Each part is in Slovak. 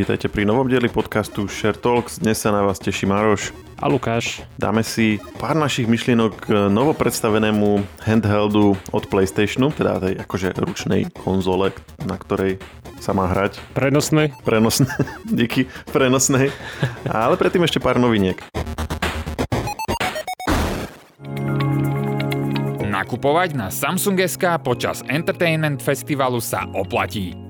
Vítajte pri novom dieli podcastu Share Talks. Dnes sa na vás teší Maroš. A Lukáš. Dáme si pár našich myšlienok k novo predstavenému handheldu od PlayStationu, teda tej akože ručnej konzole, na ktorej sa má hrať. Prenosnej. Prenosnej, díky, prenosnej. Ale predtým ešte pár noviniek. Nakupovať na Samsung SK počas Entertainment Festivalu sa oplatí.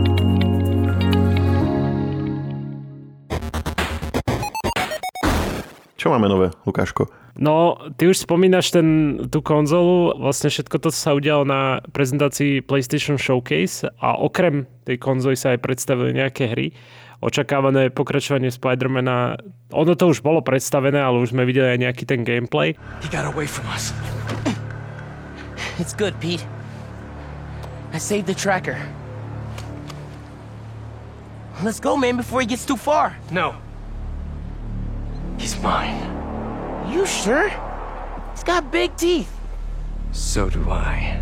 Čo máme nové, Lukáško? No, ty už spomínaš ten, tú konzolu, vlastne všetko to sa udialo na prezentácii PlayStation Showcase a okrem tej konzoly sa aj predstavili nejaké hry. Očakávané pokračovanie Spidermana, ono to už bolo predstavené, ale už sme videli aj nejaký ten gameplay. He got away from us. It's good, Pete. I saved the tracker. Let's go, man, before he gets too far. No. He's mine. You sure? He's got big teeth. So do I.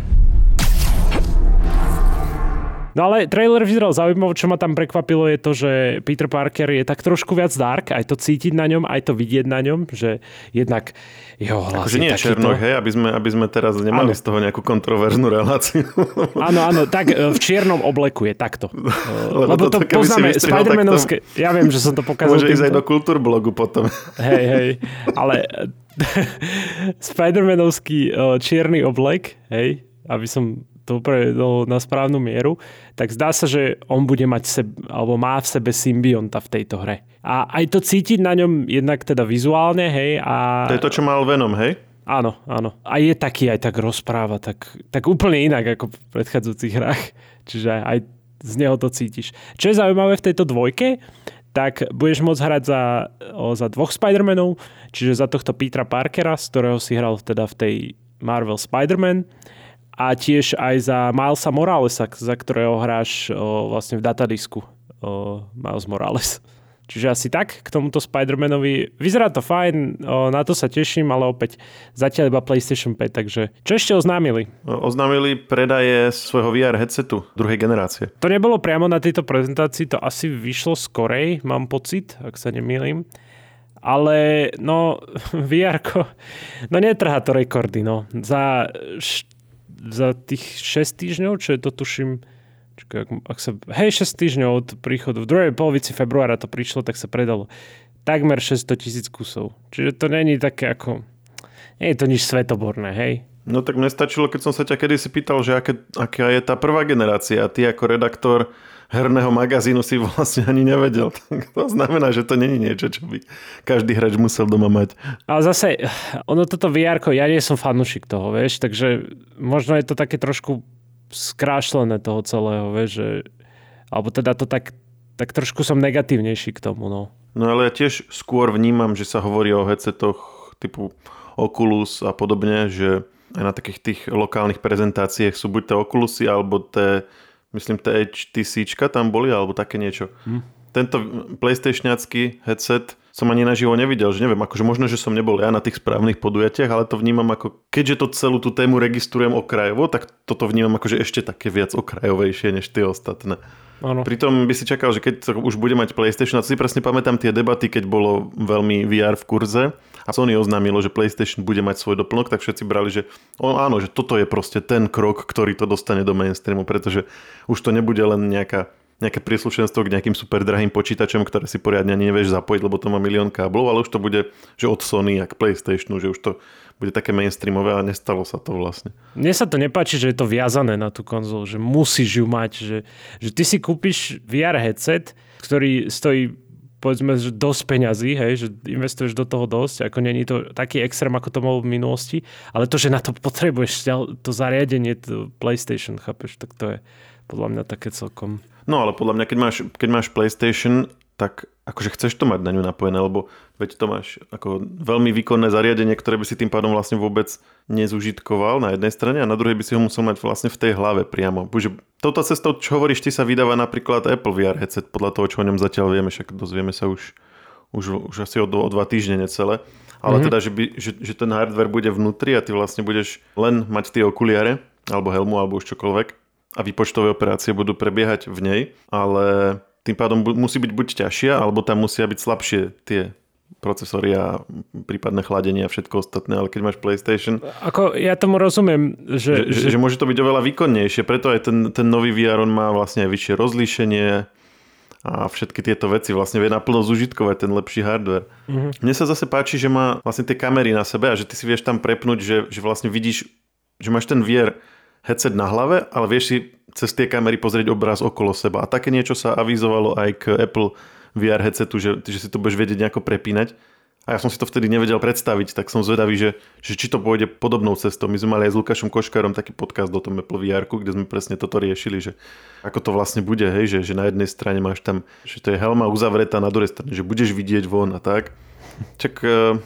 No ale trailer vyzeral zaujímavé, čo ma tam prekvapilo je to, že Peter Parker je tak trošku viac dark, aj to cítiť na ňom, aj to vidieť na ňom, že jednak jeho hlas akože nie je černok, hej, aby sme, aby sme teraz nemali ano. z toho nejakú kontroverznú reláciu. Áno, áno, tak e, v čiernom obleku je takto. Lebo, Lebo to, to poznáme, Spider-Manovské, to... ja viem, že som to pokazal. Môže ísť aj do kultúrblogu potom. Hej, hej, ale Spider-Manovský e, čierny oblek, hej, aby som to pre, do, na správnu mieru, tak zdá sa, že on bude mať sebe, alebo má v sebe symbionta v tejto hre. A aj to cítiť na ňom jednak teda vizuálne, hej. A... To je to, čo mal Venom, hej? Áno, áno. A je taký aj tak rozpráva, tak, tak úplne inak ako v predchádzajúcich hrách. Čiže aj z neho to cítiš. Čo je zaujímavé v tejto dvojke, tak budeš môcť hrať za, o, za dvoch Spider-Manov, čiže za tohto Petra Parkera, z ktorého si hral teda v tej Marvel Spider-Man a tiež aj za Milesa Moralesa, za ktorého hráš o, vlastne v datadisku o, Miles Morales. Čiže asi tak k tomuto Spider-Manovi. Vyzerá to fajn, o, na to sa teším, ale opäť zatiaľ iba PlayStation 5, takže čo ešte oznámili? Oznámili predaje svojho VR headsetu druhej generácie. To nebolo priamo na tejto prezentácii, to asi vyšlo skorej, mám pocit, ak sa nemýlim. Ale no, VR, no netrhá to rekordy, no. Za za tých 6 týždňov, čo je to tuším, čakaj, ak, ak sa, hej, 6 týždňov od príchodu, v druhej polovici februára to prišlo, tak sa predalo takmer 600 tisíc kusov. Čiže to není také ako, nie je to nič svetoborné, hej. No tak mne stačilo, keď som sa ťa kedysi pýtal, že aké, aká je tá prvá generácia ty ako redaktor herného magazínu si vlastne ani nevedel. Tak to znamená, že to není niečo, čo by každý hráč musel doma mať. Ale zase, ono toto VR, ja nie som fanúšik toho, vieš, takže možno je to také trošku skrášlené toho celého, vieš, že, alebo teda to tak, tak trošku som negatívnejší k tomu, no. No ale ja tiež skôr vnímam, že sa hovorí o headsetoch typu Oculus a podobne, že aj na takých tých lokálnych prezentáciách sú buď tie Oculusy alebo tie myslím THTC tam boli, alebo také niečo. Hm. Tento PlayStationacký headset som ani naživo nevidel, že neviem, akože možno, že som nebol ja na tých správnych podujatiach, ale to vnímam ako, keďže to celú tú tému registrujem okrajovo, tak toto vnímam ako, že ešte také viac okrajovejšie než tie ostatné. Ano. Pritom by si čakal, že keď už bude mať PlayStation, a si presne pamätám tie debaty, keď bolo veľmi VR v kurze a Sony oznámilo, že PlayStation bude mať svoj doplnok, tak všetci brali, že o, áno, že toto je proste ten krok, ktorý to dostane do mainstreamu, pretože už to nebude len nejaká nejaké príslušenstvo k nejakým super drahým počítačom, ktoré si poriadne ani nevieš zapojiť, lebo to má milión káblov, ale už to bude, že od Sony, jak PlayStationu, že už to bude také mainstreamové a nestalo sa to vlastne. Mne sa to nepáči, že je to viazané na tú konzolu, že musíš ju mať, že, že ty si kúpiš VR headset, ktorý stojí povedzme, že dosť peňazí, hej, že investuješ do toho dosť, ako není to taký extrém, ako to bolo v minulosti, ale to, že na to potrebuješ to zariadenie, to PlayStation, chápeš, tak to je podľa mňa také celkom No ale podľa mňa, keď máš, keď máš PlayStation, tak akože chceš to mať na ňu napojené, lebo veď to máš ako veľmi výkonné zariadenie, ktoré by si tým pádom vlastne vôbec nezužitkoval na jednej strane a na druhej by si ho musel mať vlastne v tej hlave priamo. Buď touto cestou, čo hovoríš, ty sa vydáva napríklad Apple VR headset, podľa toho, čo o ňom zatiaľ vieme, však dozvieme sa už, už, už asi o, o dva týždne necelé. Ale mm-hmm. teda, že, by, že, že ten hardware bude vnútri a ty vlastne budeš len mať tie okuliare, alebo helmu, alebo už čokoľvek a výpočtové operácie budú prebiehať v nej, ale tým pádom musí byť buď ťažšia, alebo tam musia byť slabšie tie procesory a prípadné chladenie a všetko ostatné, ale keď máš PlayStation... Ako ja tomu rozumiem, že... Že, že... že môže to byť oveľa výkonnejšie, preto aj ten, ten nový VR on má vlastne aj vyššie rozlíšenie a všetky tieto veci vlastne vie naplno zužitkovať ten lepší hardware. Mm-hmm. Mne sa zase páči, že má vlastne tie kamery na sebe a že ty si vieš tam prepnúť, že, že vlastne vidíš, že máš ten VR headset na hlave, ale vieš si cez tie kamery pozrieť obraz okolo seba. A také niečo sa avizovalo aj k Apple VR headsetu, že, že si to budeš vedieť nejako prepínať. A ja som si to vtedy nevedel predstaviť, tak som zvedavý, že, že či to pôjde podobnou cestou. My sme mali aj s Lukášom Koškarom taký podcast o tom Apple VR, kde sme presne toto riešili, že ako to vlastne bude, hej, že, že na jednej strane máš tam, že to je helma uzavretá, na druhej strane, že budeš vidieť von a tak. Čak uh,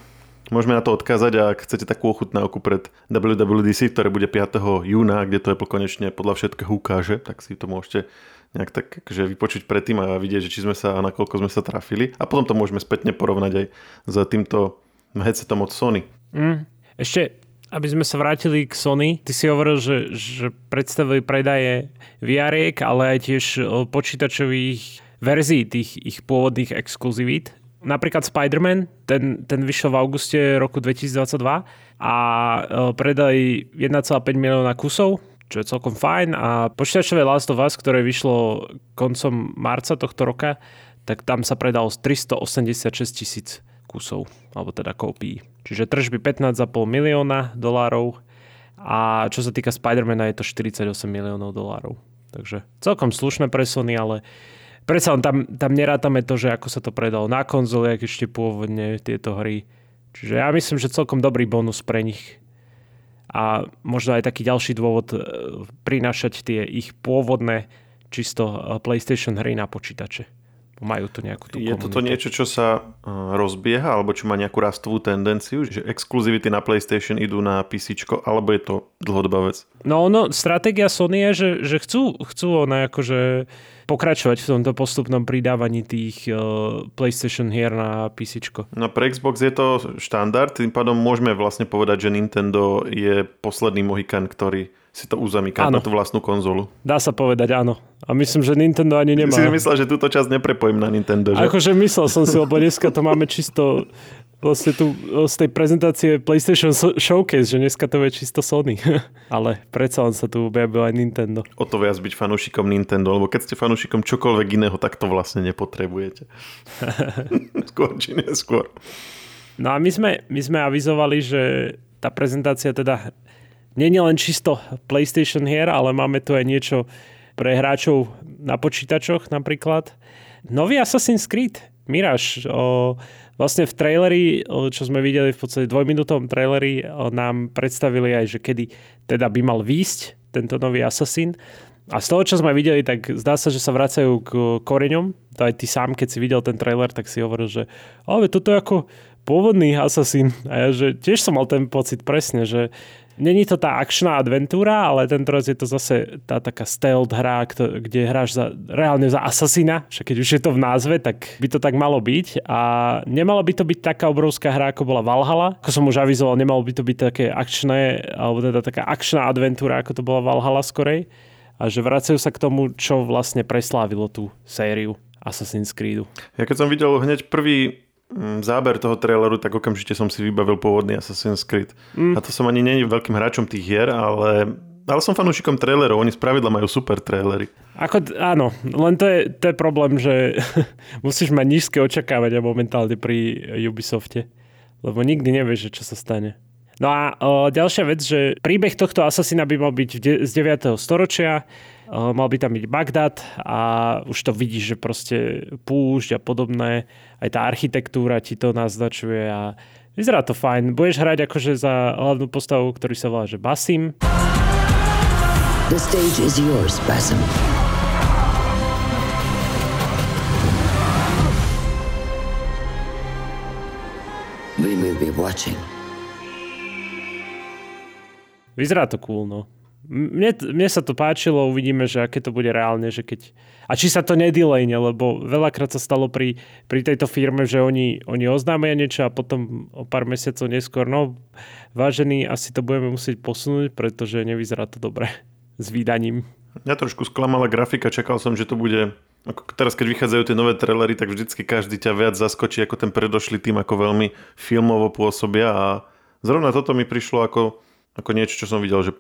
môžeme na to odkázať ak chcete takú ochutnávku pred WWDC, ktoré bude 5. júna, kde to Apple konečne podľa všetkého ukáže, tak si to môžete nejak tak akože vypočuť predtým a vidieť, že či sme sa a nakoľko sme sa trafili. A potom to môžeme spätne porovnať aj s týmto headsetom od Sony. Mm. Ešte, aby sme sa vrátili k Sony, ty si hovoril, že, že predstavili predaje vr ale aj tiež počítačových verzií tých ich pôvodných exkluzivít. Napríklad Spider-Man, ten, ten vyšiel v auguste roku 2022 a predali 1,5 milióna kusov, čo je celkom fajn. A počítačové Last of Us, ktoré vyšlo koncom marca tohto roka, tak tam sa predalo 386 tisíc kusov, alebo teda kópií. Čiže tržby 15,5 milióna dolárov a čo sa týka Spidermana je to 48 miliónov dolárov. Takže celkom slušné pre Sony, ale predsa tam, tam nerátame to, že ako sa to predalo na konzoli, ak ešte pôvodne tieto hry. Čiže ja myslím, že celkom dobrý bonus pre nich a možno aj taký ďalší dôvod e, prinášať tie ich pôvodné čisto e, PlayStation hry na počítače. Majú to nejakú tú Je komunitu. toto niečo, čo sa e, rozbieha, alebo čo má nejakú rastovú tendenciu, že exkluzivity na PlayStation idú na PC, alebo je to dlhodobá vec? No, no stratégia Sony je, že, že chcú, chcú one akože pokračovať v tomto postupnom pridávaní tých uh, PlayStation hier na PC. No pre Xbox je to štandard, tým pádom môžeme vlastne povedať, že Nintendo je posledný Mohikan, ktorý si to uzamyká na tú vlastnú konzolu. Dá sa povedať áno. A myslím, že Nintendo ani nemá. Si myslel, že túto časť neprepojím na Nintendo, že? Akože myslel som si, lebo dneska to máme čisto vlastne tu z tej prezentácie PlayStation Showcase, že dneska to je čisto Sony. Ale predsa len sa tu objavil aj Nintendo. O to viac byť fanúšikom Nintendo, lebo keď ste fanúšikom čokoľvek iného, tak to vlastne nepotrebujete. skôr či neskôr. No a my sme, my sme avizovali, že tá prezentácia teda je len čisto PlayStation hier, ale máme tu aj niečo pre hráčov na počítačoch napríklad. Nový Assassin's Creed Mirage. O, Vlastne v traileri, čo sme videli v podstate dvojminútovom traileri, nám predstavili aj, že kedy teda by mal výjsť tento nový Assassin. A z toho, čo sme videli, tak zdá sa, že sa vracajú k koreňom. To aj ty sám, keď si videl ten trailer, tak si hovoril, že ale toto je ako pôvodný Assassin. A ja, že tiež som mal ten pocit presne, že Není to tá akčná adventúra, ale tento raz je to zase tá taká stealth hra, kde hráš za, reálne za asasina, však keď už je to v názve, tak by to tak malo byť. A nemalo by to byť taká obrovská hra, ako bola Valhalla. Ako som už avizoval, nemalo by to byť také akčné, alebo teda taká akčná adventúra, ako to bola Valhalla skorej. A že vracajú sa k tomu, čo vlastne preslávilo tú sériu Assassin's Creedu. Ja keď som videl hneď prvý záber toho traileru, tak okamžite som si vybavil pôvodný Assassin's Creed. Mm. A to som ani není veľkým hráčom tých hier, ale, ale som fanúšikom trailerov, oni spravidla majú super trailery. Ako, áno, len to je, to je problém, že musíš mať nízke očakávania momentálne pri Ubisofte, lebo nikdy nevieš, čo sa stane. No a o, ďalšia vec, že príbeh tohto Assassina by mal byť de- z 9. storočia, mal by tam byť Bagdad a už to vidíš, že proste púšť a podobné, aj tá architektúra ti to naznačuje a vyzerá to fajn. Budeš hrať akože za hlavnú postavu, ktorý sa volá, že Basim. The stage is yours, Basim. We will be watching. Vyzerá to cool, no. Mne, mne sa to páčilo, uvidíme, že aké to bude reálne, že keď... A či sa to nedilejne, lebo veľakrát sa stalo pri, pri tejto firme, že oni, oni oznámia niečo a potom o pár mesiacov neskôr, no vážený, asi to budeme musieť posunúť, pretože nevyzerá to dobre s výdaním. Ja trošku sklamala grafika, čakal som, že to bude ako teraz, keď vychádzajú tie nové trailery, tak vždycky každý ťa viac zaskočí ako ten predošlý tým, ako veľmi filmovo pôsobia a zrovna toto mi prišlo ako, ako niečo, čo som videl, že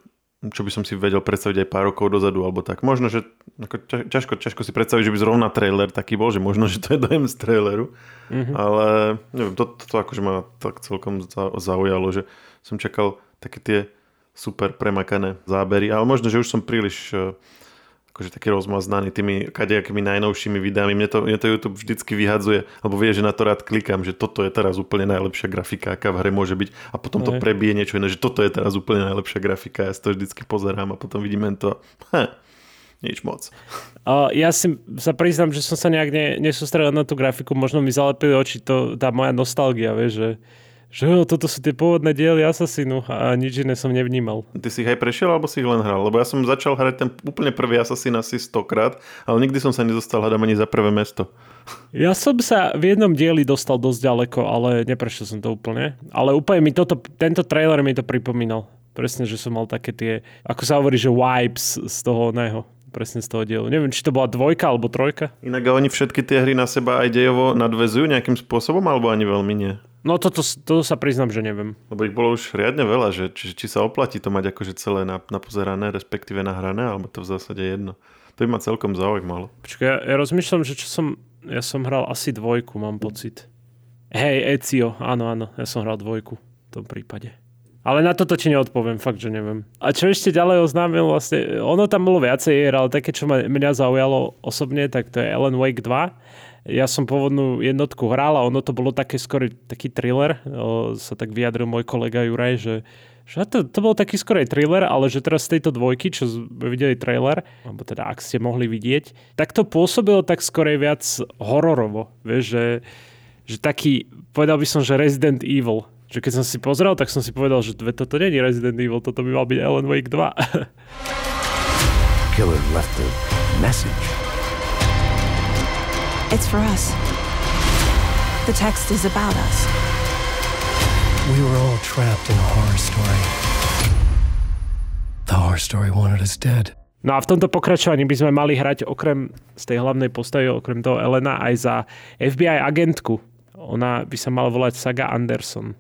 čo by som si vedel predstaviť aj pár rokov dozadu, alebo tak. Možno, že ako ťažko, ťažko si predstaviť, že by zrovna trailer taký bol, že možno, že to je dojem z traileru, mm-hmm. ale neviem, to, to, to akože ma tak celkom zaujalo, že som čakal také tie super premakané zábery, ale možno, že už som príliš eh, akože taký rozmaznaný tými kadejakými najnovšími videami. Mne to, mne to YouTube vždycky vyhadzuje, lebo vie, že na to rád klikám, že toto je teraz úplne najlepšia grafika, aká v hre môže byť a potom to prebije niečo iné, že toto je teraz úplne najlepšia grafika. Ja si to vždycky pozerám a potom vidíme to. Ha, nič moc. Uh, ja si sa priznám, že som sa nejak ne, nesústredil na tú grafiku, možno mi zalepili oči to, tá moja nostalgia, vieš, že že jo, toto sú tie pôvodné diely Assassinu a nič iné som nevnímal. Ty si ich aj prešiel, alebo si ich len hral? Lebo ja som začal hrať ten úplne prvý Assassin asi stokrát, ale nikdy som sa nedostal hľadám ani za prvé mesto. Ja som sa v jednom dieli dostal dosť ďaleko, ale neprešiel som to úplne. Ale úplne mi toto, tento trailer mi to pripomínal. Presne, že som mal také tie, ako sa hovorí, že vibes z toho oného presne z toho dielu. Neviem, či to bola dvojka alebo trojka. Inak oni všetky tie hry na seba aj dejovo nadvezujú nejakým spôsobom, alebo ani veľmi nie? No toto, to sa priznám, že neviem. Lebo ich bolo už riadne veľa, že či, či sa oplatí to mať akože celé napozerané, respektíve nahrané, alebo to v zásade jedno. To by ma celkom zaujímalo. Počkaj, ja, ja rozmýšľam, že čo som... Ja som hral asi dvojku, mám pocit. Hej, Ezio, áno, áno, ja som hral dvojku v tom prípade. Ale na toto ti neodpoviem, fakt, že neviem. A čo ešte ďalej oznámil vlastne, ono tam bolo viacej hier, ale také, čo ma, mňa zaujalo osobne, tak to je Ellen Wake 2 ja som pôvodnú jednotku hral a ono to bolo také skôr taký thriller. O, sa tak vyjadril môj kolega Juraj, že že to, to bol taký skorej thriller, ale že teraz z tejto dvojky, čo sme videli trailer, alebo teda ak ste mohli vidieť, tak to pôsobilo tak skorej viac hororovo. Vieš, že, že taký, povedal by som, že Resident Evil. Že keď som si pozrel, tak som si povedal, že toto nie je Resident Evil, toto by mal byť Alan Wake 2. Killer left a message. It's for us. The text is about us. We were all trapped in a horror story. The horror story wanted us dead. No a v tomto pokračovaní by sme mali hrať okrem z tej hlavnej postavy, okrem toho Elena, aj za FBI agentku. Ona by sa mala volať Saga Anderson.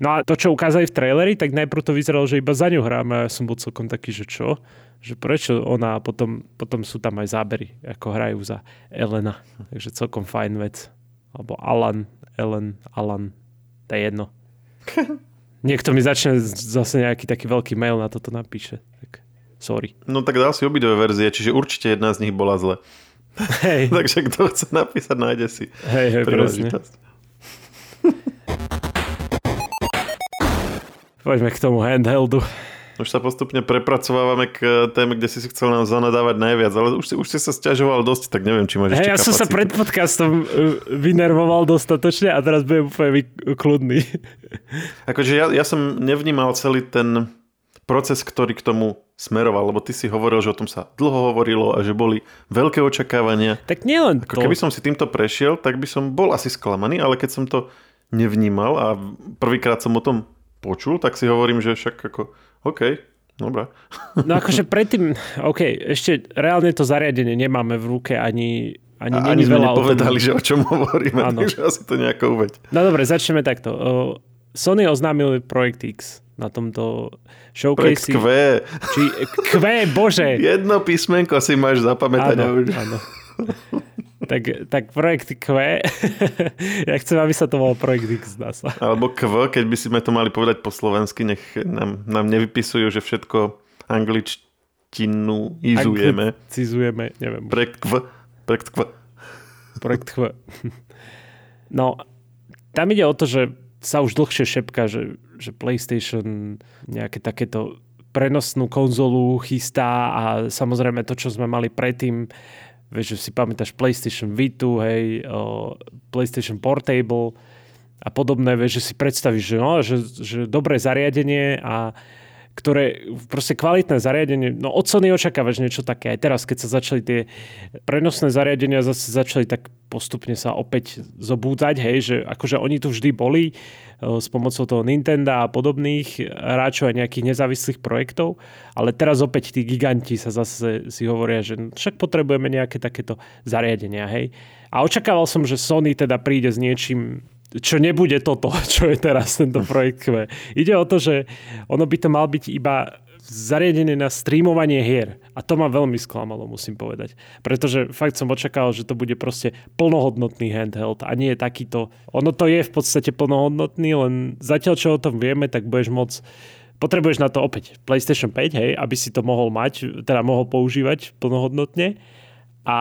No a to, čo ukázali v traileri, tak najprv to vyzeralo, že iba za ňu hráme a ja som bol celkom taký, že čo? že prečo ona a potom, potom sú tam aj zábery, ako hrajú za Elena. Takže celkom fajn vec. Alebo Alan, Ellen, Alan, to je jedno. Niekto mi začne zase nejaký taký veľký mail na toto napíše. Tak sorry. No tak dal si obidve verzie, čiže určite jedna z nich bola zle. Hej. Takže kto chce napísať, nájde si hej, hej, presne. Poďme k tomu handheldu. Už sa postupne prepracovávame k téme, kde si si chcel nám zanadávať najviac, ale už si, už si sa stiažoval dosť, tak neviem, či máš hey, ja som sa pred podcastom uh, vynervoval dostatočne a teraz budem úplne kľudný. Akože ja, ja som nevnímal celý ten proces, ktorý k tomu smeroval, lebo ty si hovoril, že o tom sa dlho hovorilo a že boli veľké očakávania. Tak nielen Ako to. Keby som si týmto prešiel, tak by som bol asi sklamaný, ale keď som to nevnímal a prvýkrát som o tom počul, tak si hovorím, že však ako OK, dobre. No akože predtým, OK, ešte reálne to zariadenie nemáme v ruke ani ani, a ani sme nepovedali, že o čom hovoríme, ano. takže asi to nejako uveď. No dobre, začneme takto. Sony oznámil Projekt X na tomto showcase. Projekt Q. Či Q, bože. Jedno písmenko si máš zapamätať. Áno, áno tak, tak projekt Q, ja chcem, aby sa to bolo projekt X, dá sa. Alebo Q, keď by sme to mali povedať po slovensky, nech nám, nám nevypisujú, že všetko angličtinu izujeme. Cizujeme, neviem. Projekt Q. Projekt Q. Projekt Q. No, tam ide o to, že sa už dlhšie šepka, že, že PlayStation nejaké takéto prenosnú konzolu chystá a samozrejme to, čo sme mali predtým, Vieš, že si pamätáš PlayStation Vitu, hej, o, PlayStation Portable a podobné, vieš, že si predstavíš, že, no, že, že dobré zariadenie a ktoré proste kvalitné zariadenie, no od Sony očakávaš niečo také. Aj teraz, keď sa začali tie prenosné zariadenia zase začali tak postupne sa opäť zobúdzať, hej, že akože oni tu vždy boli uh, s pomocou toho Nintendo a podobných hráčov a nejakých nezávislých projektov, ale teraz opäť tí giganti sa zase si hovoria, že však potrebujeme nejaké takéto zariadenia, hej. A očakával som, že Sony teda príde s niečím čo nebude toto, čo je teraz tento projekt Q. Ide o to, že ono by to mal byť iba zariadené na streamovanie hier. A to ma veľmi sklamalo, musím povedať. Pretože fakt som očakával, že to bude proste plnohodnotný handheld a nie je takýto... Ono to je v podstate plnohodnotný, len zatiaľ, čo o tom vieme, tak budeš môcť potrebuješ na to opäť PlayStation 5, hej, aby si to mohol mať, teda mohol používať plnohodnotne. A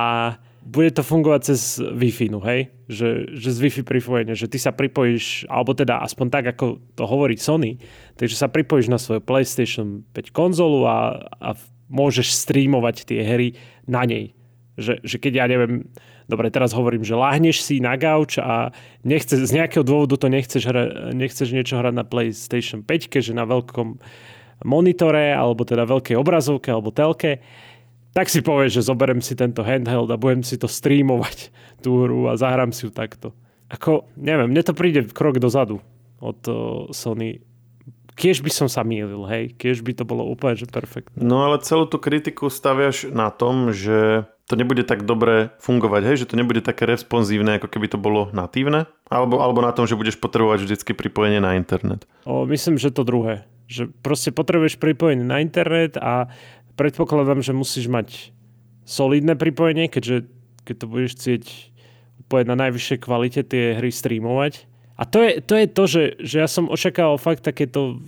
bude to fungovať cez Wi-Fi, no hej? Že, že z Wi-Fi pripojenie, že ty sa pripojíš, alebo teda aspoň tak, ako to hovorí Sony, takže sa pripojíš na svoju PlayStation 5 konzolu a, a môžeš streamovať tie hry na nej. Že, že keď ja neviem, dobre, teraz hovorím, že láhneš si na gauč a nechce, z nejakého dôvodu to nechceš, hra, nechceš niečo hrať na PlayStation 5, že na veľkom monitore, alebo teda veľkej obrazovke, alebo telke, tak si povieš, že zoberiem si tento handheld a budem si to streamovať, tú hru a zahrám si ju takto. Ako, neviem, mne to príde krok dozadu od uh, Sony. Kiež by som sa mýlil, hej, kiež by to bolo úplne, že perfektné. No ale celú tú kritiku staviaš na tom, že to nebude tak dobre fungovať, hej, že to nebude také responsívne, ako keby to bolo natívne, alebo, alebo na tom, že budeš potrebovať vždycky pripojenie na internet. O, myslím, že to druhé. Že proste potrebuješ pripojenie na internet a predpokladám, že musíš mať solidné pripojenie, keďže keď to budeš chcieť úplne na najvyššej kvalite tie hry streamovať. A to je to, je to že, že ja som očakával fakt takéto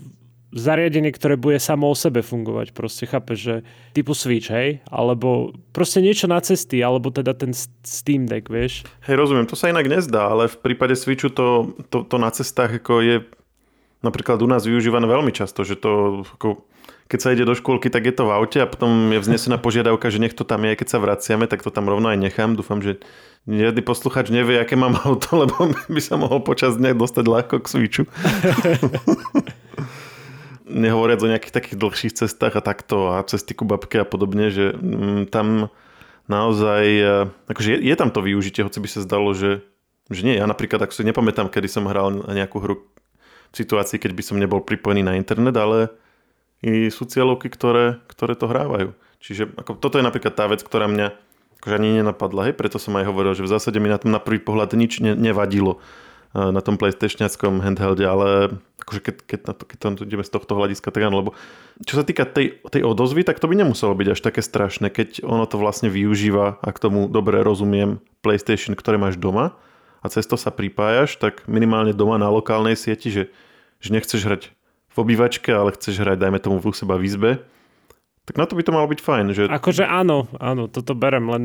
zariadenie, ktoré bude samo o sebe fungovať. Proste chápeš, že typu Switch, hej? Alebo proste niečo na cesty, alebo teda ten Steam Deck, vieš? Hej, rozumiem, to sa inak nezdá, ale v prípade Switchu to, to, to na cestách ako je napríklad u nás využívané veľmi často, že to ako keď sa ide do škôlky, tak je to v aute a potom je vznesená požiadavka, že nech to tam je, keď sa vraciame, tak to tam rovno aj nechám. Dúfam, že žiadny posluchač nevie, aké mám auto, lebo by sa mohol počas dňa dostať ľahko k switchu. Nehovoriac o nejakých takých dlhších cestách a takto a cesty ku babke a podobne, že mm, tam naozaj, e, akože je, je tam to využitie, hoci by sa zdalo, že, že nie. Ja napríklad, ak si nepamätám, kedy som hral nejakú hru v situácii, keď by som nebol pripojený na internet, ale i sú cieľovky, ktoré, ktoré to hrávajú. Čiže ako, toto je napríklad tá vec, ktorá mňa akože ani nenapadla, hej, preto som aj hovoril, že v zásade mi na tom na prvý pohľad nič ne, nevadilo eh, na tom PlayStationskom handhelde, ale akože keď, keď, na to, keď tam ideme z tohto hľadiska, tak áno, lebo čo sa týka tej, tej odozvy, tak to by nemuselo byť až také strašné, keď ono to vlastne využíva, ak tomu dobre rozumiem, PlayStation, ktoré máš doma a cez to sa pripájaš, tak minimálne doma na lokálnej sieti, že, že nechceš hrať v obývačke, ale chceš hrať, dajme tomu, u seba v izbe, tak na to by to malo byť fajn. Že... Akože áno, áno, toto berem, len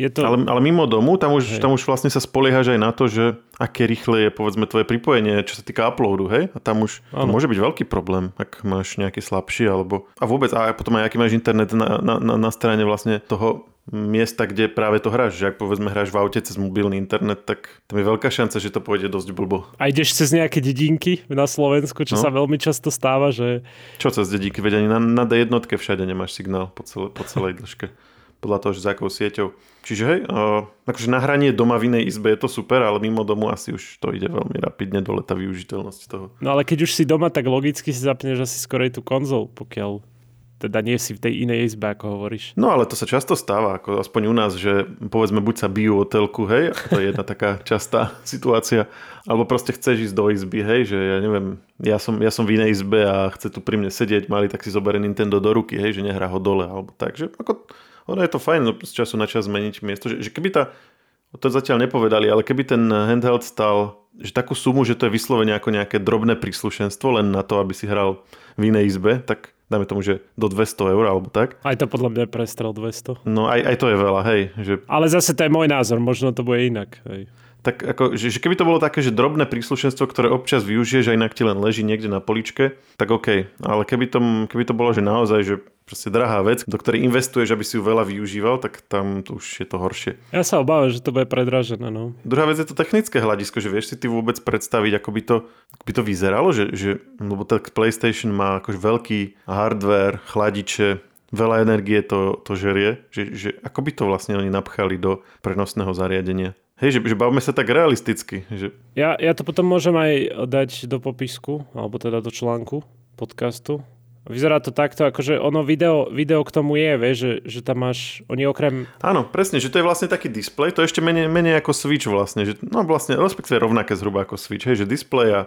je to... Ale, ale mimo domu, tam už, tam už vlastne sa spoliehaš aj na to, že aké rýchle je povedzme tvoje pripojenie, čo sa týka uploadu, hej? A tam už to môže byť veľký problém, ak máš nejaký slabší, alebo... A vôbec, a potom aj aký máš internet na, na, na, na strane vlastne toho miesta, kde práve to hráš. Že ak povedzme hráš v aute cez mobilný internet, tak tam je veľká šanca, že to pôjde dosť blbo. A ideš cez nejaké dedinky na Slovensku, čo no. sa veľmi často stáva, že... Čo cez dedinky? Veď ani na, na D1 všade nemáš signál po, celé, po celej dĺžke. Podľa toho, že za akou sieťou. Čiže hej, uh, akože nahranie doma v inej izbe je to super, ale mimo domu asi už to ide veľmi rapidne dole tá využiteľnosť toho. No ale keď už si doma, tak logicky si zapneš asi skorej tú konzol, pokiaľ teda nie si v tej inej izbe, ako hovoríš. No ale to sa často stáva, ako aspoň u nás, že povedzme buď sa bijú o telku, hej, to je jedna taká častá situácia, alebo proste chceš ísť do izby, hej, že ja neviem, ja som, ja som v inej izbe a chce tu pri mne sedieť, mali tak si zoberie Nintendo do ruky, hej, že nehrá ho dole, alebo tak, že ako, ono je to fajn no, z času na čas zmeniť miesto, že, že keby tá, to zatiaľ nepovedali, ale keby ten handheld stal že takú sumu, že to je vyslovene ako nejaké drobné príslušenstvo len na to, aby si hral v inej izbe, tak dajme tomu, že do 200 eur alebo tak. Aj to podľa mňa je prestrel 200. No aj, aj to je veľa, hej. Že... Ale zase to je môj názor, možno to bude inak. Hej. Tak ako, že, že keby to bolo také, že drobné príslušenstvo, ktoré občas využiješ a inak ti len leží niekde na poličke, tak OK. Ale keby to, keby to bolo, že naozaj, že proste drahá vec, do ktorej investuješ, aby si ju veľa využíval, tak tam to už je to horšie. Ja sa obávam, že to bude predražené. No. Druhá vec je to technické hľadisko, že vieš si ty vôbec predstaviť, ako by to, ako by to vyzeralo, že, že lebo tak PlayStation má akož veľký hardware, chladiče, veľa energie to, to žerie, že, že ako by to vlastne oni napchali do prenosného zariadenia. Hej, že, že bavme sa tak realisticky. Že... Ja, ja to potom môžem aj dať do popisku, alebo teda do článku podcastu. Vyzerá to takto, akože ono video, video k tomu je, vieš, že, že tam máš, oni okrem... Áno, presne, že to je vlastne taký displej, to je ešte menej, menej ako Switch vlastne, že, no vlastne, respektíve rovnaké zhruba ako Switch, hej, že displej a,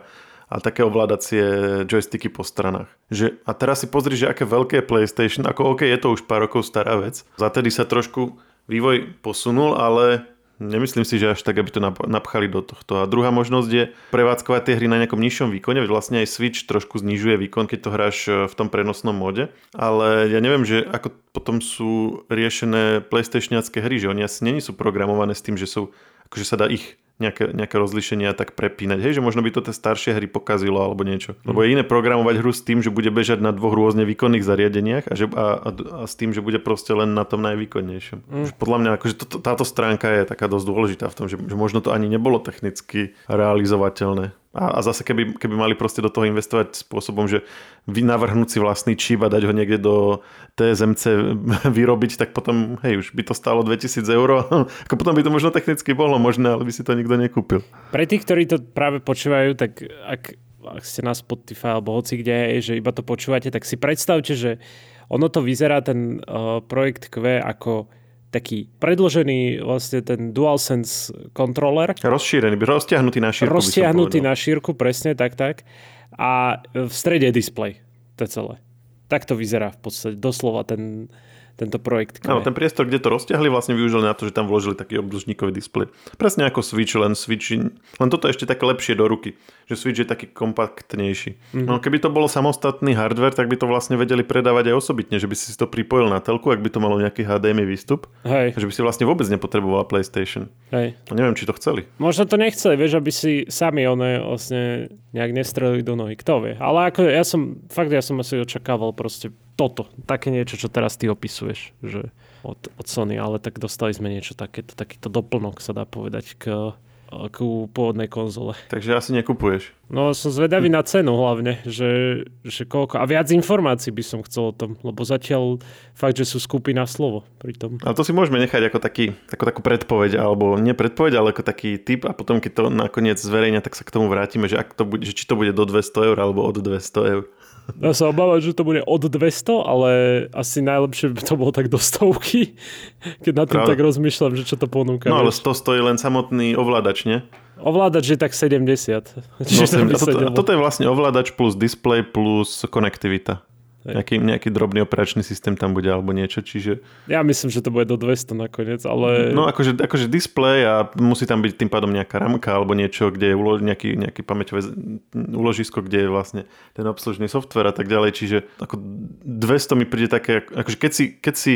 a také ovládacie joysticky po stranách. Že, a teraz si pozri, že aké veľké PlayStation, ako OK, je to už pár rokov stará vec, zatedy sa trošku vývoj posunul, ale Nemyslím si, že až tak, aby to napchali do tohto. A druhá možnosť je prevádzkovať tie hry na nejakom nižšom výkone, veď vlastne aj Switch trošku znižuje výkon, keď to hráš e, v tom prenosnom móde. Ale ja neviem, že ako potom sú riešené PlayStationiacké hry, že oni asi není sú programované s tým, že sú, akože sa dá ich nejaké, nejaké rozlišenia tak prepínať. Hej, že možno by to tie staršie hry pokazilo alebo niečo. Lebo je iné programovať hru s tým, že bude bežať na dvoch rôzne výkonných zariadeniach a, že, a, a, a s tým, že bude proste len na tom najvýkonnejšom. Mm. Podľa mňa akože to, táto stránka je taká dosť dôležitá v tom, že, že možno to ani nebolo technicky realizovateľné. A, a zase keby, keby mali proste do toho investovať spôsobom, že navrhnúť si vlastný čip a dať ho niekde do TSMC vyrobiť, tak potom, hej, už by to stálo 2000 eur. Ako potom by to možno technicky bolo možné, ale by si to nikto nekúpil. Pre tých, ktorí to práve počúvajú, tak ak, ak ste na Spotify alebo hoci kde, že iba to počúvate, tak si predstavte, že ono to vyzerá ten uh, projekt Q ako taký predložený vlastne ten DualSense kontroler. Rozšírený, roztiahnutý na šírku. Roztiahnutý na šírku, presne, tak, tak. A v strede je displej. To je celé. Tak to vyzerá v podstate, doslova ten, tento projekt. Áno, ten priestor, kde to rozťahli, vlastne využili na to, že tam vložili taký obdĺžníkový displej. Presne ako Switch, len Switch, len toto ešte také lepšie do ruky. Že Switch je taký kompaktnejší. Mm-hmm. No keby to bolo samostatný hardware, tak by to vlastne vedeli predávať aj osobitne, že by si to pripojil na telku, ak by to malo nejaký HDMI výstup. Hej. Že by si vlastne vôbec nepotreboval PlayStation. Hej. No, neviem, či to chceli. Možno to nechceli, vieš, aby si sami one vlastne nejak nestrelili do nohy. Kto vie. Ale ako ja som, fakt ja som asi očakával proste toto, také niečo, čo teraz ty opisuješ, že od, od Sony, ale tak dostali sme niečo takéto, takýto doplnok sa dá povedať k, k pôvodnej konzole. Takže asi nekupuješ. No som zvedavý na cenu hlavne, že, že koľko. A viac informácií by som chcel o tom, lebo zatiaľ fakt, že sú skupy na slovo pri tom. Ale to si môžeme nechať ako taký, takú, takú predpoveď, alebo nie predpoveď, ale ako taký typ a potom keď to nakoniec zverejňa, tak sa k tomu vrátime, že, ak to bude, že či to bude do 200 eur alebo od 200 eur. Ja sa obávam, že to bude od 200, ale asi najlepšie by to bolo tak do stovky, keď na tým Pravda. tak rozmýšľam, že čo to ponúka. No ale 100 stojí len samotný ovládač, nie? Ovládač je tak 70. Čiže no, a toto, toto je vlastne ovládač plus display plus konektivita. Nejaký, nejaký drobný operačný systém tam bude alebo niečo, čiže... Ja myslím, že to bude do 200 nakoniec, ale... No akože, akože display a musí tam byť tým pádom nejaká ramka alebo niečo, kde je ulož, nejaký, nejaký pamäťové úložisko, kde je vlastne ten obslužný software a tak ďalej, čiže ako 200 mi príde také, akože keď si, keď si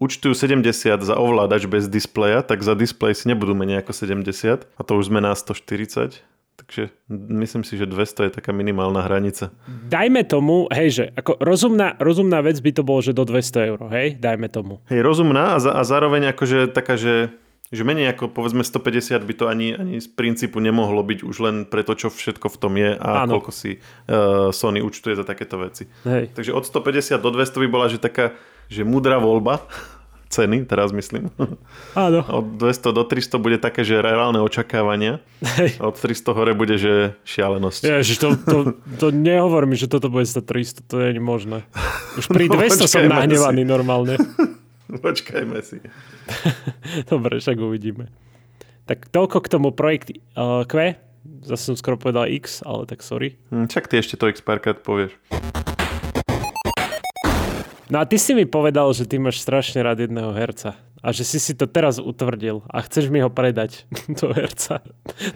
účtujú 70 za ovládač bez displeja, tak za displej si nebudú menej ako 70 a to už sme na 140 Takže myslím si, že 200 je taká minimálna hranica. Dajme tomu, hej, že ako rozumná, rozumná vec by to bolo, že do 200 eur, hej, dajme tomu. Hej, rozumná a, za, a zároveň akože taká, že že menej ako povedzme 150 by to ani, ani z princípu nemohlo byť už len preto, čo všetko v tom je a Áno. koľko si uh, Sony účtuje za takéto veci. Hej. Takže od 150 do 200 by bola že taká že mudrá voľba ceny, teraz myslím. Áno. Od 200 do 300 bude také, že reálne očakávania. Hej. Od 300 hore bude, že šialenosť. Ježiš, to, to, to nehovor mi, že toto bude za 300, to nie je možné. Už pri 200 no, som nahnevaný si. normálne. Počkajme si. Dobre, však uvidíme. Tak toľko k tomu projekt uh, Q. Zase som skoro povedal X, ale tak sorry. Hm, čak ty ešte to X párkrát povieš. No a ty si mi povedal, že ty máš strašne rád jedného herca. A že si si to teraz utvrdil a chceš mi ho predať, toho herca.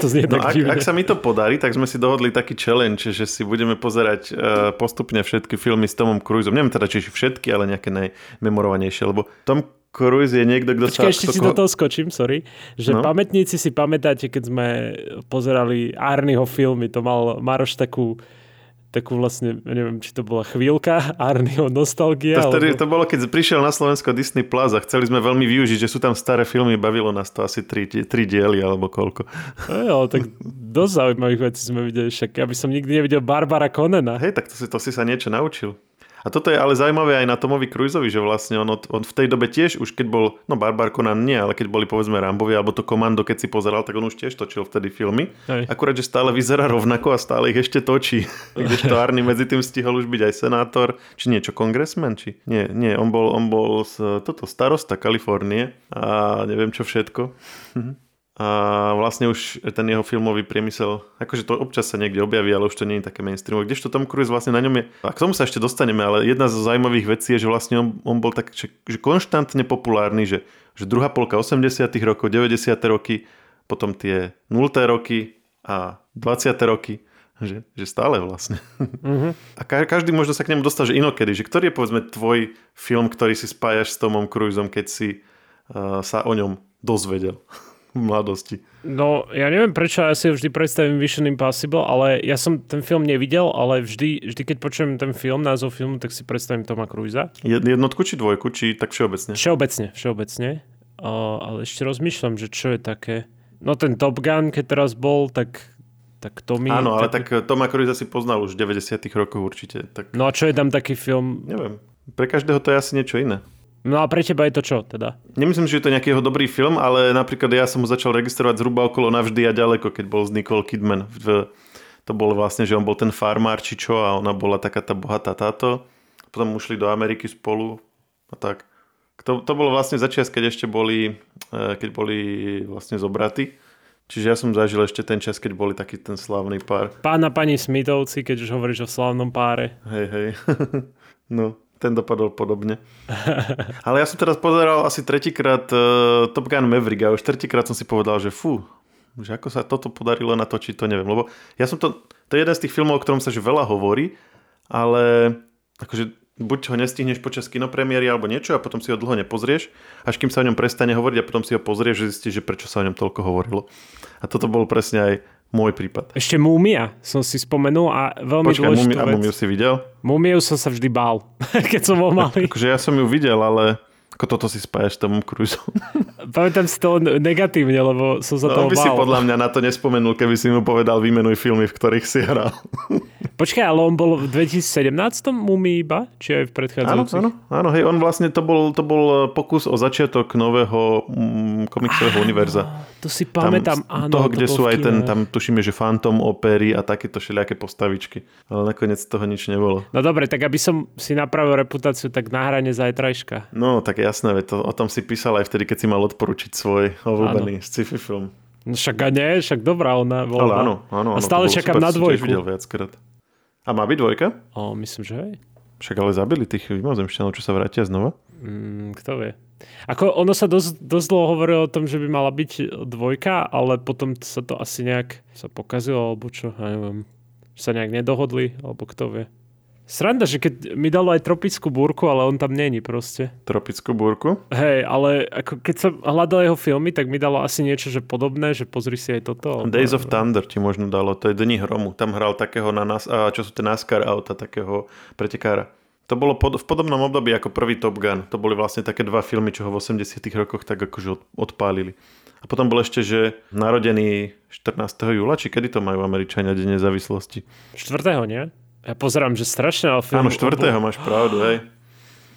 To znie no tak ak, ak sa mi to podarí, tak sme si dohodli taký challenge, že si budeme pozerať uh, postupne všetky filmy s Tomom Cruiseom. Neviem teda, či všetky, ale nejaké najmemorovanejšie, lebo Tom Cruise je niekto, kto Počkej, sa... ešte si do toho skočím, sorry. Že no? pamätníci si pamätáte, keď sme pozerali Arnyho filmy, to mal Maroš takú takú vlastne, neviem, či to bola chvíľka Arnyho nostalgia. To, vtedy, alebo... to bolo, keď prišiel na Slovensko Disney Plus a chceli sme veľmi využiť, že sú tam staré filmy, bavilo nás to asi tri, tri diely alebo koľko. Jo, tak dosť zaujímavých vecí sme videli, však ja by som nikdy nevidel Barbara Conena. Hej, tak to si, to si sa niečo naučil. A toto je ale zaujímavé aj na Tomovi Cruiseovi, že vlastne on, on v tej dobe tiež, už keď bol, no Barbar Conan nie, ale keď boli povedzme Rambovi alebo to Komando, keď si pozeral, tak on už tiež točil vtedy filmy. Hej. Akurát, že stále vyzerá rovnako a stále ich ešte točí. Kdežto Arny medzi tým stihol už byť aj senátor, či niečo, kongresmen, či... Nie, nie, on bol, on bol z, toto starosta Kalifornie a neviem čo všetko. A vlastne už ten jeho filmový priemysel, akože to občas sa niekde objaví, ale už to nie je také mainstreamové. Kdežto Tom Cruise vlastne na ňom je, a k tomu sa ešte dostaneme, ale jedna z zaujímavých vecí je, že vlastne on, on bol tak, že, že konštantne populárny, že, že druhá polka 80 rokov, 90 roky, potom tie 0 roky a 20 roky, že, že stále vlastne. Mhm. A ka- každý možno sa k nemu dostal, že inokedy, že ktorý je povedzme tvoj film, ktorý si spájaš s Tomom Cruiseom, keď si uh, sa o ňom dozvedel v mladosti. No, ja neviem prečo, ja si vždy predstavím Mission Impossible, ale ja som ten film nevidel, ale vždy, vždy keď počujem ten film, názov filmu, tak si predstavím Toma Cruisa. Jed- Jednotku či dvojku, či tak všeobecne? Všeobecne, všeobecne. O, ale ešte rozmýšľam, že čo je také... No ten Top Gun, keď teraz bol, tak, tak to mi... Áno, ale tak Toma Cruise si poznal už v 90 rokoch určite. Tak No a čo je tam taký film? neviem. Pre každého to je asi niečo iné. No a pre teba je to čo teda? Nemyslím, že je to nejaký jeho dobrý film, ale napríklad ja som ho začal registrovať zhruba okolo Navždy a ďaleko, keď bol z Nicole Kidman. V, to bolo vlastne, že on bol ten farmár či čo a ona bola taká tá bohatá táto. Potom ušli do Ameriky spolu a tak. To, to bolo vlastne začias, keď ešte boli, eh, keď boli vlastne zobratí. Čiže ja som zažil ešte ten čas, keď boli taký ten slávny pár. Pán a pani Smithovci, keď už hovoríš o slávnom páre. Hej, hej. no, ten dopadol podobne. Ale ja som teraz pozeral asi tretíkrát uh, Top Gun Maverick a už tretíkrát som si povedal, že fú, že ako sa toto podarilo natočiť, to neviem. Lebo ja som to, to je jeden z tých filmov, o ktorom sa že veľa hovorí, ale akože buď ho nestihneš počas kinopremiéry alebo niečo a potom si ho dlho nepozrieš, až kým sa o ňom prestane hovoriť a potom si ho pozrieš, že zistíš, že prečo sa o ňom toľko hovorilo. A toto bol presne aj môj prípad. Ešte Múmia som si spomenul a veľmi Počkaj, dôležitú Mumi, a vec. Mumiu si videl? Múmiu som sa vždy bál, keď som bol malý. Akože ja som ju videl, ale ako toto si spájaš s Tomom Cruiseom. Pamätám si to negatívne, lebo som sa No, toho by si podľa mňa na to nespomenul, keby si mu povedal vymenuj filmy, v ktorých si hral. Počkaj, ale on bol v 2017 Múmii iba? Či aj v Áno, predchádzajúcich? áno, áno, hej, on vlastne to bol, to bol pokus o začiatok nového mm, komiksového univerza. To si Tam, pamätám, áno. toho, to kde sú aj ten, tam tušíme, že Phantom opery a takéto všelijaké postavičky. Ale nakoniec toho nič nebolo. No dobre, tak aby som si napravil reputáciu, tak na hrane zajtrajška. No, tak jasné, to, o tom si písal aj vtedy, keď si mal odporučiť svoj obľúbený sci-fi film. No však a nie, však dobrá ona Ale bola. áno, áno. A áno, stále čakám super, na dvojku. videl viackrát. A má byť dvojka? O, myslím, že hej. Však ale zabili tých mimozemšťanov, čo sa vrátia znova. Mm, kto vie. Ako ono sa dosť, dosť dlho hovorilo o tom, že by mala byť dvojka, ale potom sa to asi nejak sa pokazilo, alebo čo, ja neviem. Sa nejak nedohodli, alebo kto vie. Sranda, že keď mi dalo aj tropickú búrku, ale on tam není proste. Tropickú búrku. Hej, ale ako keď som hľadal jeho filmy, tak mi dalo asi niečo, že podobné, že pozri si aj toto. Days of Thunder ti možno dalo, to je Dni hromu. Tam hral takého, na nás, a čo sú tie NASCAR auta, takého pretekára. To bolo pod, v podobnom období ako prvý Top Gun. To boli vlastne také dva filmy, čo ho v 80 rokoch tak akože od, odpálili. A potom bol ešte, že narodený 14. júla, či kedy to majú Američania Deň nezávislosti? 4. nie? Ja pozerám, že strašne ale film. Áno, 4. máš pravdu, hej.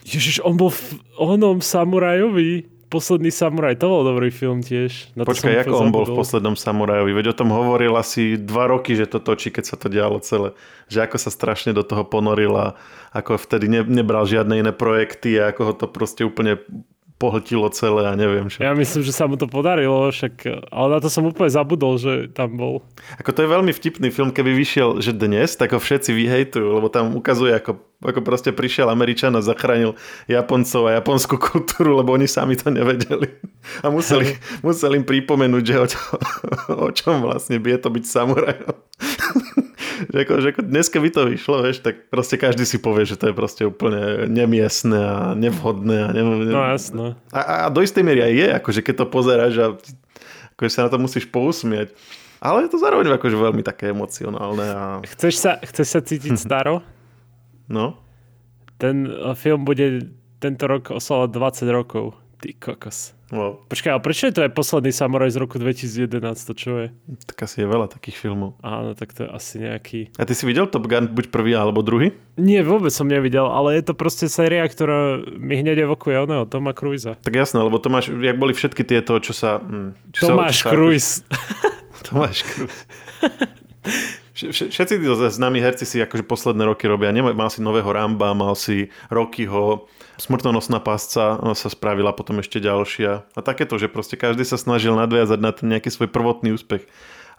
Ježiš, on bol v onom samurajovi. Posledný samuraj, to bol dobrý film tiež. Na Počkaj, ako on bol v poslednom Samurajovi? Veď o tom hovoril asi dva roky, že to točí, keď sa to dialo celé. Že ako sa strašne do toho ponoril a ako vtedy ne, nebral žiadne iné projekty a ako ho to proste úplne pohltilo celé a neviem čo. Ja myslím, že sa mu to podarilo, však, ale na to som úplne zabudol, že tam bol. Ako to je veľmi vtipný film, keby vyšiel, že dnes, tak ho všetci vyhejtujú, lebo tam ukazuje, ako, ako proste prišiel Američan a zachránil Japoncov a japonskú kultúru, lebo oni sami to nevedeli. A museli, museli im pripomenúť, že o, čo, o čom vlastne je to byť samurajom. Že ako, že ako dnes, keby to vyšlo, vieš, tak proste každý si povie, že to je proste úplne nemiestné a nevhodné. A neviem, No jasno. a, a do istej miery aj je, akože keď to pozeráš a akože sa na to musíš pousmiať. Ale je to zároveň akože veľmi také emocionálne. A... Chceš sa, chceš sa cítiť staro? No. Ten eh, film bude tento rok oslavať 20 rokov. Ty kokos. Wow. Počkaj, ale prečo je to aj posledný samuraj z roku 2011? To čo je? Tak asi je veľa takých filmov. Áno, tak to je asi nejaký... A ty si videl Top Gun buď prvý alebo druhý? Nie, vôbec som nevidel, ale je to proste séria, ktorá mi hneď evokuje oného Toma Cruisa. Tak jasné, lebo Tomáš, jak boli všetky tieto, čo sa... hm, Čo Tomáš sa, Cruise. Tomáš Cruise. Vš- Všetci tí známi herci si akože posledné roky robia. Mal si nového Ramba, mal si Rockyho, Smrtonosná pásca sa spravila potom ešte ďalšia. A takéto, že proste každý sa snažil nadviazať na ten nejaký svoj prvotný úspech.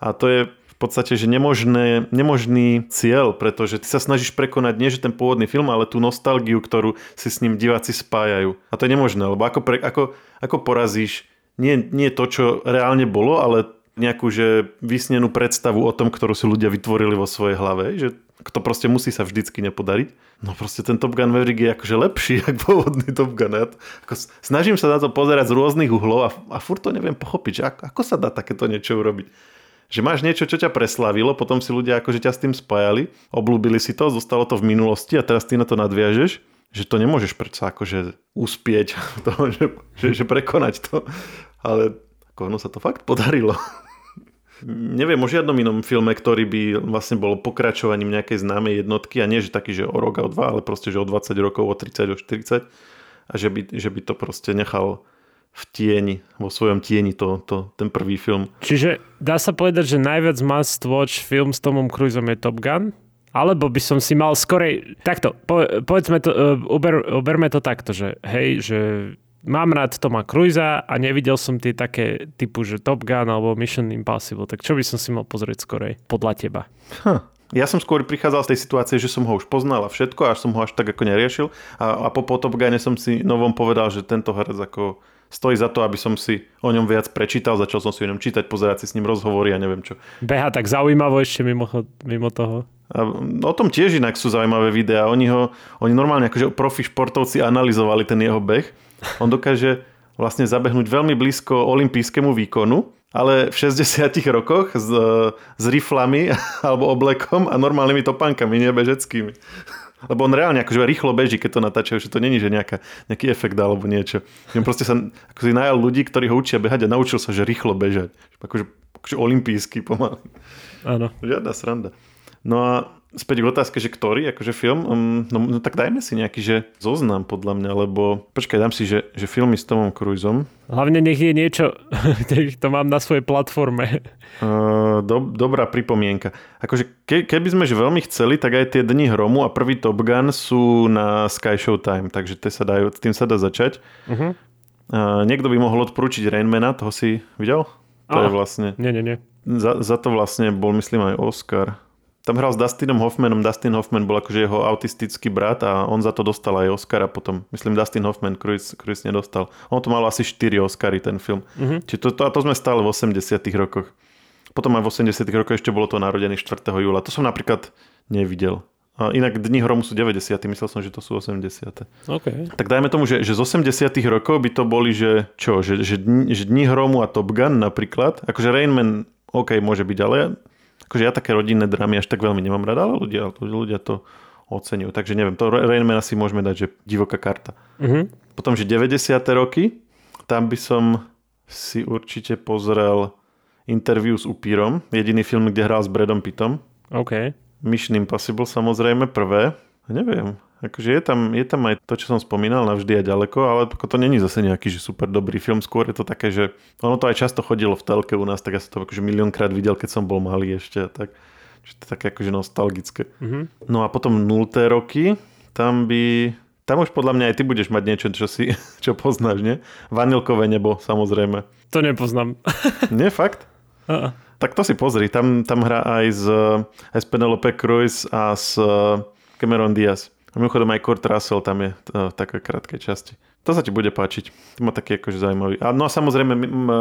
A to je v podstate, že nemožné, nemožný cieľ, pretože ty sa snažíš prekonať nie že ten pôvodný film, ale tú nostalgiu, ktorú si s ním diváci spájajú. A to je nemožné, lebo ako, pre, ako, ako porazíš nie, nie to, čo reálne bolo, ale nejakú že vysnenú predstavu o tom, ktorú si ľudia vytvorili vo svojej hlave, že to proste musí sa vždycky nepodariť. No proste ten Top Gun Maverick je akože lepší ako pôvodný Top Gun. Ja to, ako, snažím sa na to pozerať z rôznych uhlov a, a furt to neviem pochopiť, že ako, ako sa dá takéto niečo urobiť. Že máš niečo, čo ťa preslavilo, potom si ľudia akože ťa s tým spájali, oblúbili si to, zostalo to v minulosti a teraz ty na to nadviažeš, že to nemôžeš predsa akože uspieť v tom, že, že, že prekonať to. Ale ako ono sa to fakt podarilo. Neviem o žiadnom inom filme, ktorý by vlastne bol pokračovaním nejakej známej jednotky a nie, že taký, že o rok a o dva, ale proste, že o 20 rokov, o 30, o 40 a že by, že by to proste nechal v tieni, vo svojom tieni to, to, ten prvý film. Čiže dá sa povedať, že najviac must watch film s Tomom Cruiseom je Top Gun? Alebo by som si mal skorej... Takto, po, povedzme to, uh, uber, uberme to takto, že hej, že mám rád Toma Cruisa a nevidel som tie také typu, že Top Gun alebo Mission Impossible, tak čo by som si mal pozrieť skorej podľa teba? Huh. Ja som skôr prichádzal z tej situácie, že som ho už poznal a všetko, až som ho až tak ako neriešil a, a po, po Top Gune som si novom povedal, že tento herec ako stojí za to, aby som si o ňom viac prečítal, začal som si o ňom čítať, pozerať si s ním rozhovory a neviem čo. Beha tak zaujímavo ešte mimo, mimo toho. A o tom tiež inak sú zaujímavé videá. Oni ho, oni normálne akože profi športovci analyzovali ten jeho beh. On dokáže vlastne zabehnúť veľmi blízko olympijskému výkonu, ale v 60 rokoch s, s riflami alebo oblekom a normálnymi topánkami, nie bežeckými. Lebo on reálne akože rýchlo beží, keď to natáčajú, že to není, že nejaká, nejaký efekt alebo niečo. On proste sa ako si najal ľudí, ktorí ho učia behať a naučil sa, že rýchlo bežať. Akože, akože olimpijský pomaly. Áno. Žiadna sranda. No a späť k otázke, že ktorý, akože film, um, no, no tak dajme si nejaký, že zoznam podľa mňa, lebo počkaj, dám si, že, že filmy s Tomom Cruiseom. Hlavne nech je niečo, to mám na svojej platforme. Uh, do, dobrá pripomienka. Akože ke, keby sme že veľmi chceli, tak aj tie Dni hromu a prvý Top Gun sú na Sky Showtime, takže te sa dajú, tým sa dá začať. Uh-huh. Uh, niekto by mohol odporúčiť Rainmana, toho si videl? To Á. je vlastne, Nie, nie, nie. za, za to vlastne bol myslím aj Oscar. Tam hral s Dustinom Hoffmanom. Dustin Hoffman bol akože jeho autistický brat a on za to dostal aj Oscara potom. Myslím, Dustin Hoffman, Chris, Chris nedostal. On to mal asi 4 Oscary, ten film. Mhm. Čiže to, to, a to sme stále v 80 rokoch. Potom aj v 80 rokoch ešte bolo to narodený 4. júla. To som napríklad nevidel. A inak Dni hromu sú 90. Myslel som, že to sú 80. OK. Tak dajme tomu, že, že z 80 rokov by to boli, že čo, že, že, dni, že Dni hromu a Top Gun napríklad. Akože Rainman, OK, môže byť, ale akože ja také rodinné drámy až tak veľmi nemám rada, ale ľudia, ľudia to oceňujú. Takže neviem, to Rainman asi môžeme dať, že divoká karta. Uh-huh. Potom, že 90. roky, tam by som si určite pozrel interview s Upírom, jediný film, kde hral s Bradom Pittom. OK. Mission Impossible samozrejme prvé. Neviem, akože je tam, je tam aj to, čo som spomínal, navždy a ďaleko, ale to není zase nejaký že super dobrý film, skôr je to také, že ono to aj často chodilo v telke u nás, tak ja som to akože miliónkrát videl, keď som bol malý ešte a tak. Čiže to je také akože nostalgické. Uh-huh. No a potom 0. roky, tam by... Tam už podľa mňa aj ty budeš mať niečo, čo si čo poznáš, nie? Vanilkové nebo, samozrejme. To nepoznám. Nie, fakt? Uh-uh. Tak to si pozri, tam, tam hrá aj s, aj s Penelope Cruz a s Cameron Diaz. A mimochodom aj Kurt Russell tam je v takej krátkej časti. To sa ti bude páčiť. To má taký akože zaujímavý. A no a samozrejme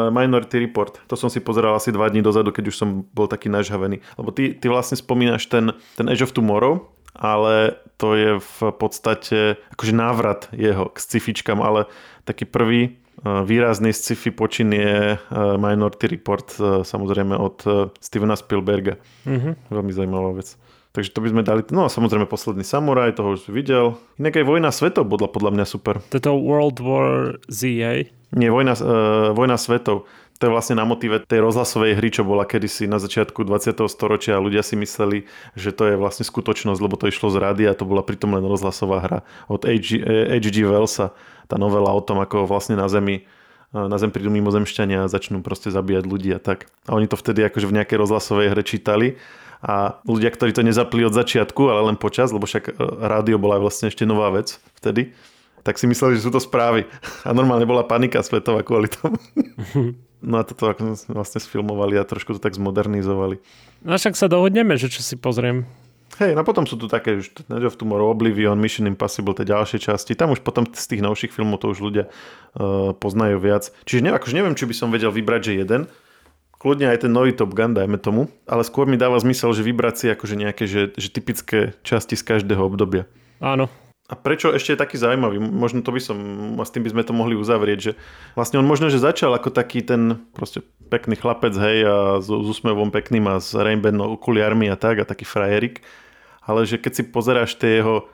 Minority Report. To som si pozeral asi dva dní dozadu, keď už som bol taký nažhavený. Lebo ty, ty vlastne spomínaš ten, ten Age of Tomorrow, ale to je v podstate akože návrat jeho k scifičkám, ale taký prvý výrazný sci-fi počin je Minority Report, samozrejme od Stevena Spielberga. Mm-hmm. Veľmi zaujímavá vec. Takže to by sme dali, no a samozrejme posledný samuraj, toho už videl. Inak aj Vojna svetov bodla podľa mňa super. Toto World War Z, hej? Nie, Vojna, uh, Vojna svetov. To je vlastne na motíve tej rozhlasovej hry, čo bola kedysi na začiatku 20. storočia a ľudia si mysleli, že to je vlastne skutočnosť, lebo to išlo z rady a to bola pritom len rozhlasová hra od H.G. H.G. Wellsa. Tá novela o tom, ako vlastne na Zemi na Zem prídu mimozemšťania a začnú proste zabíjať ľudí a tak. A oni to vtedy akože v nejakej rozhlasovej hre čítali a ľudia, ktorí to nezapli od začiatku, ale len počas, lebo však e, rádio bola vlastne ešte nová vec vtedy, tak si mysleli, že sú to správy. A normálne bola panika svetová kvôli tomu. No a toto vlastne sfilmovali a trošku to tak zmodernizovali. No však sa dohodneme, že čo si pozriem. Hej, no potom sú tu také už Edge of Tomorrow, Oblivion, Mission Impossible, tie ďalšie časti. Tam už potom z tých novších filmov to už ľudia uh, poznajú viac. Čiže ne, akože neviem, či by som vedel vybrať, že jeden, kľudne aj ten nový Top Gun, dajme tomu, ale skôr mi dáva zmysel, že vybrať si akože nejaké, že, že typické časti z každého obdobia. Áno. A prečo ešte je taký zaujímavý? Možno to by som, s tým by sme to mohli uzavrieť, že vlastne on možno, že začal ako taký ten proste pekný chlapec, hej, a s, s úsmevom pekným a s Rainbow okuliarmi a tak, a taký frajerik, ale že keď si pozeráš tie jeho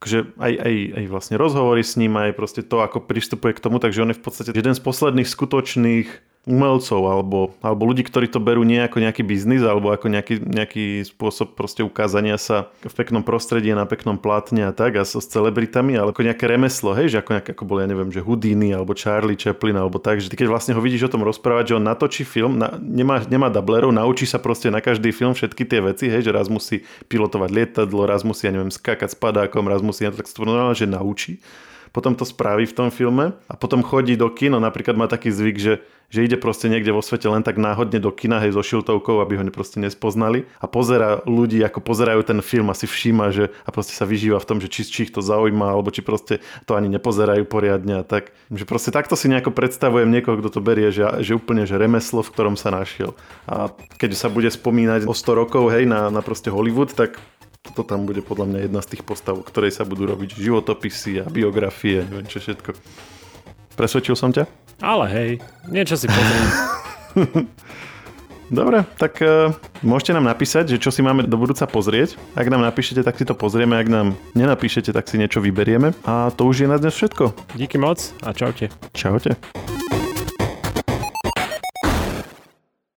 akože aj, aj, aj vlastne rozhovory s ním, aj proste to, ako pristupuje k tomu, takže on je v podstate jeden z posledných skutočných umelcov alebo, alebo ľudí, ktorí to berú nie ako nejaký biznis alebo ako nejaký, nejaký spôsob proste ukázania sa v peknom prostredí na peknom plátne a tak a so s celebritami, ale ako nejaké remeslo, hej, že ako, nejaké, ako bol, ja neviem, že Houdini alebo Charlie Chaplin alebo tak, že ty keď vlastne ho vidíš o tom rozprávať, že on natočí film, na, nemá, nemá dublerov, naučí sa proste na každý film všetky tie veci, hej, že raz musí pilotovať lietadlo, raz musí, ja neviem, skákať s padákom, raz musí, ja tak stvornú, že naučí potom to spraví v tom filme a potom chodí do kino, napríklad má taký zvyk, že že ide proste niekde vo svete len tak náhodne do kina, hej, so šiltovkou, aby ho proste nespoznali a pozera ľudí, ako pozerajú ten film a si všíma, že a proste sa vyžíva v tom, že či, či ich to zaujíma, alebo či proste to ani nepozerajú poriadne a tak. Že proste takto si nejako predstavujem niekoho, kto to berie, že, že úplne, že remeslo, v ktorom sa našiel. A keď sa bude spomínať o 100 rokov, hej, na, na proste Hollywood, tak toto tam bude podľa mňa jedna z tých postav, ktorej sa budú robiť životopisy a biografie, neviem čo všetko. Presvedčil som ťa? Ale hej, niečo si pozriem. Dobre, tak uh, môžete nám napísať, že čo si máme do budúca pozrieť. Ak nám napíšete, tak si to pozrieme, ak nám nenapíšete, tak si niečo vyberieme. A to už je na dnes všetko. Díky moc a čaute. Čaute.